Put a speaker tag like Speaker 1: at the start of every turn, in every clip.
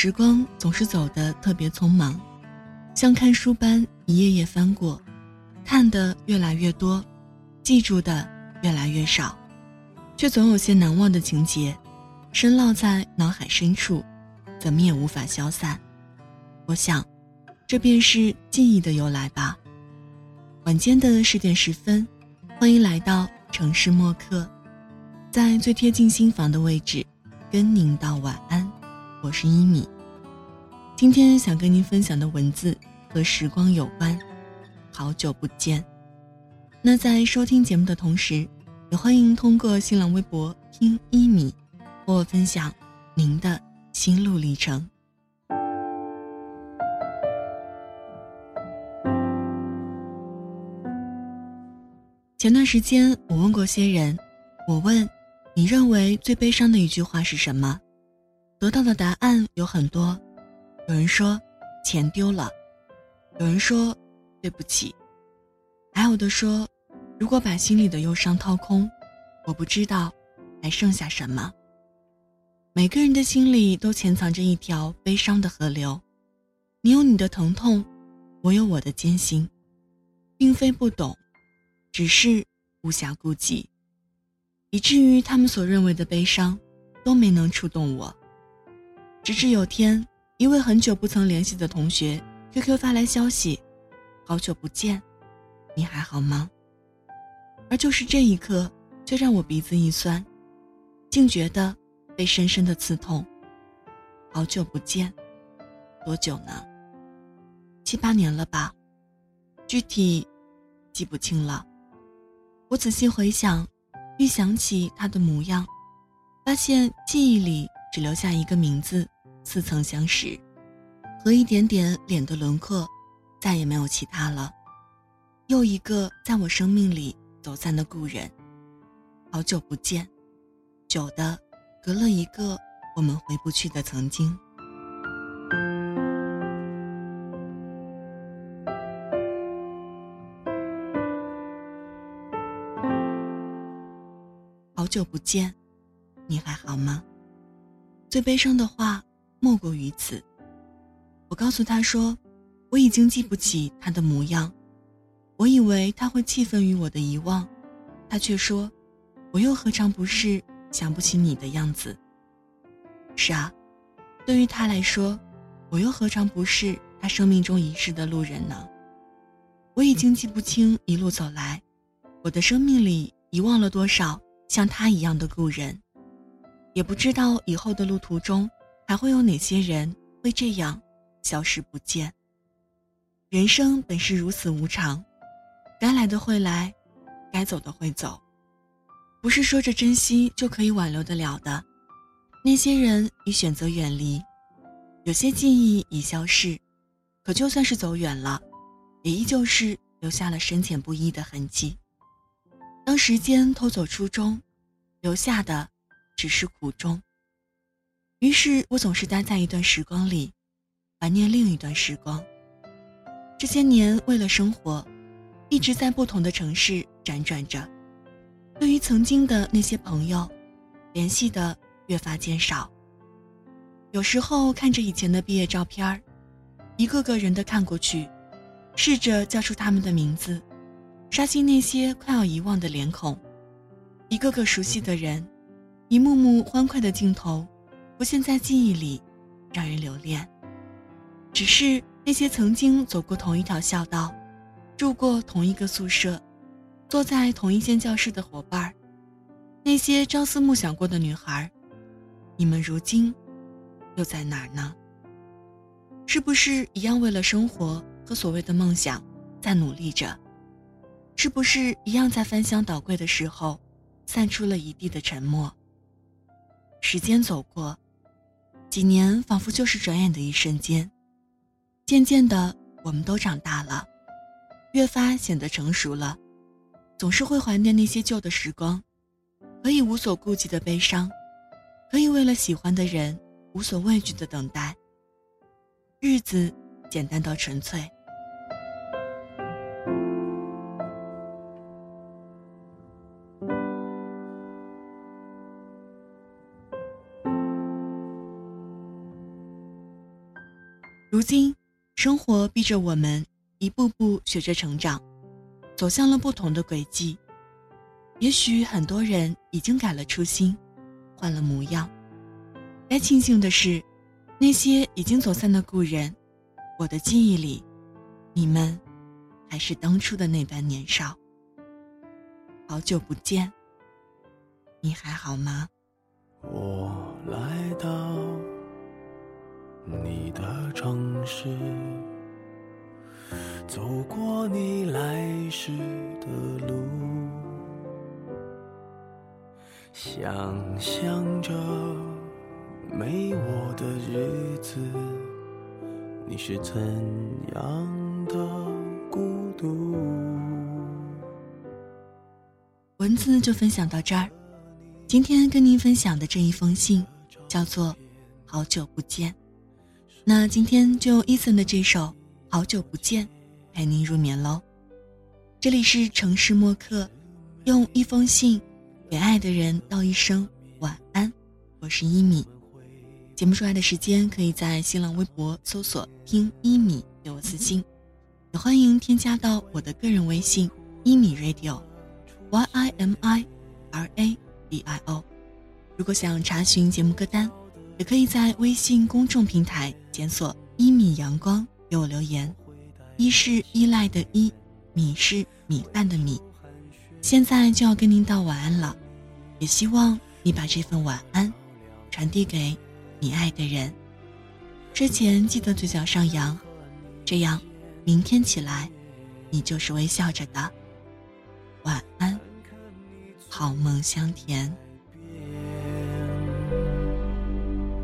Speaker 1: 时光总是走得特别匆忙，像看书般一页页翻过，看的越来越多，记住的越来越少，却总有些难忘的情节，深烙在脑海深处，怎么也无法消散。我想，这便是记忆的由来吧。晚间的十点十分，欢迎来到城市默客，在最贴近心房的位置，跟您道晚安。我是一米。今天想跟您分享的文字和时光有关，好久不见。那在收听节目的同时，也欢迎通过新浪微博听一米，和我分享您的心路历程。前段时间，我问过些人，我问，你认为最悲伤的一句话是什么？得到的答案有很多，有人说钱丢了，有人说对不起，还有的说，如果把心里的忧伤掏空，我不知道还剩下什么。每个人的心里都潜藏着一条悲伤的河流，你有你的疼痛，我有我的艰辛，并非不懂。只是无暇顾及，以至于他们所认为的悲伤，都没能触动我。直至有天，一位很久不曾联系的同学 QQ 发来消息：“好久不见，你还好吗？”而就是这一刻，却让我鼻子一酸，竟觉得被深深的刺痛。好久不见，多久呢？七八年了吧，具体记不清了。我仔细回想，一想起他的模样，发现记忆里只留下一个名字，似曾相识，和一点点脸的轮廓，再也没有其他了。又一个在我生命里走散的故人，好久不见，久的隔了一个我们回不去的曾经。好久不见，你还好吗？最悲伤的话莫过于此。我告诉他说，我已经记不起他的模样。我以为他会气愤于我的遗忘，他却说，我又何尝不是想不起你的样子？是啊，对于他来说，我又何尝不是他生命中遗失的路人呢？我已经记不清一路走来，我的生命里遗忘了多少。像他一样的故人，也不知道以后的路途中还会有哪些人会这样消失不见。人生本是如此无常，该来的会来，该走的会走，不是说着珍惜就可以挽留得了的。那些人已选择远离，有些记忆已消逝，可就算是走远了，也依旧是留下了深浅不一的痕迹。当时间偷走初衷，留下的只是苦衷。于是我总是待在一段时光里，怀念另一段时光。这些年为了生活，一直在不同的城市辗转着。对于曾经的那些朋友，联系的越发减少。有时候看着以前的毕业照片儿，一个个人的看过去，试着叫出他们的名字。刷新那些快要遗忘的脸孔，一个个熟悉的人，一幕幕欢快的镜头，浮现在记忆里，让人留恋。只是那些曾经走过同一条校道，住过同一个宿舍，坐在同一间教室的伙伴儿，那些朝思暮想过的女孩，你们如今又在哪儿呢？是不是一样为了生活和所谓的梦想在努力着？是不是一样在翻箱倒柜的时候，散出了一地的沉默？时间走过，几年仿佛就是转眼的一瞬间。渐渐的，我们都长大了，越发显得成熟了，总是会怀念那些旧的时光，可以无所顾忌的悲伤，可以为了喜欢的人无所畏惧的等待。日子简单到纯粹。如今，生活逼着我们一步步学着成长，走向了不同的轨迹。也许很多人已经改了初心，换了模样。该庆幸的是，那些已经走散的故人，我的记忆里，你们还是当初的那般年少。好久不见，你还好吗？
Speaker 2: 我来到你的城市，走过你来时的路，想象着没我的日子，你是怎样的孤独？
Speaker 1: 文字就分享到这儿。今天跟您分享的这一封信，叫做《好久不见》。那今天就用伊森的这首《好久不见》陪您入眠喽。这里是城市默客，用一封信给爱的人道一声晚安。我是一米。节目出来的时间可以在新浪微博搜索“听一米”给我私信，也欢迎添加到我的个人微信“一米 radio”，y i m i r a d i o 如果想查询节目歌单，也可以在微信公众平台检索“一米阳光”给我留言。一是依赖的依，米是米饭的米。现在就要跟您道晚安了，也希望你把这份晚安传递给你爱的人。睡前记得嘴角上扬，这样明天起来你就是微笑着的。晚安。好梦香甜。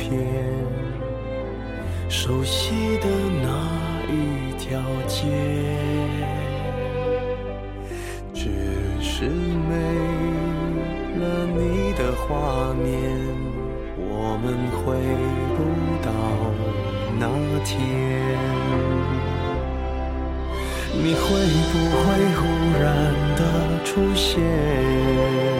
Speaker 2: 片，熟悉的那一条街，只是没了你的画面，我们回不到那天。你会不会忽然的出现？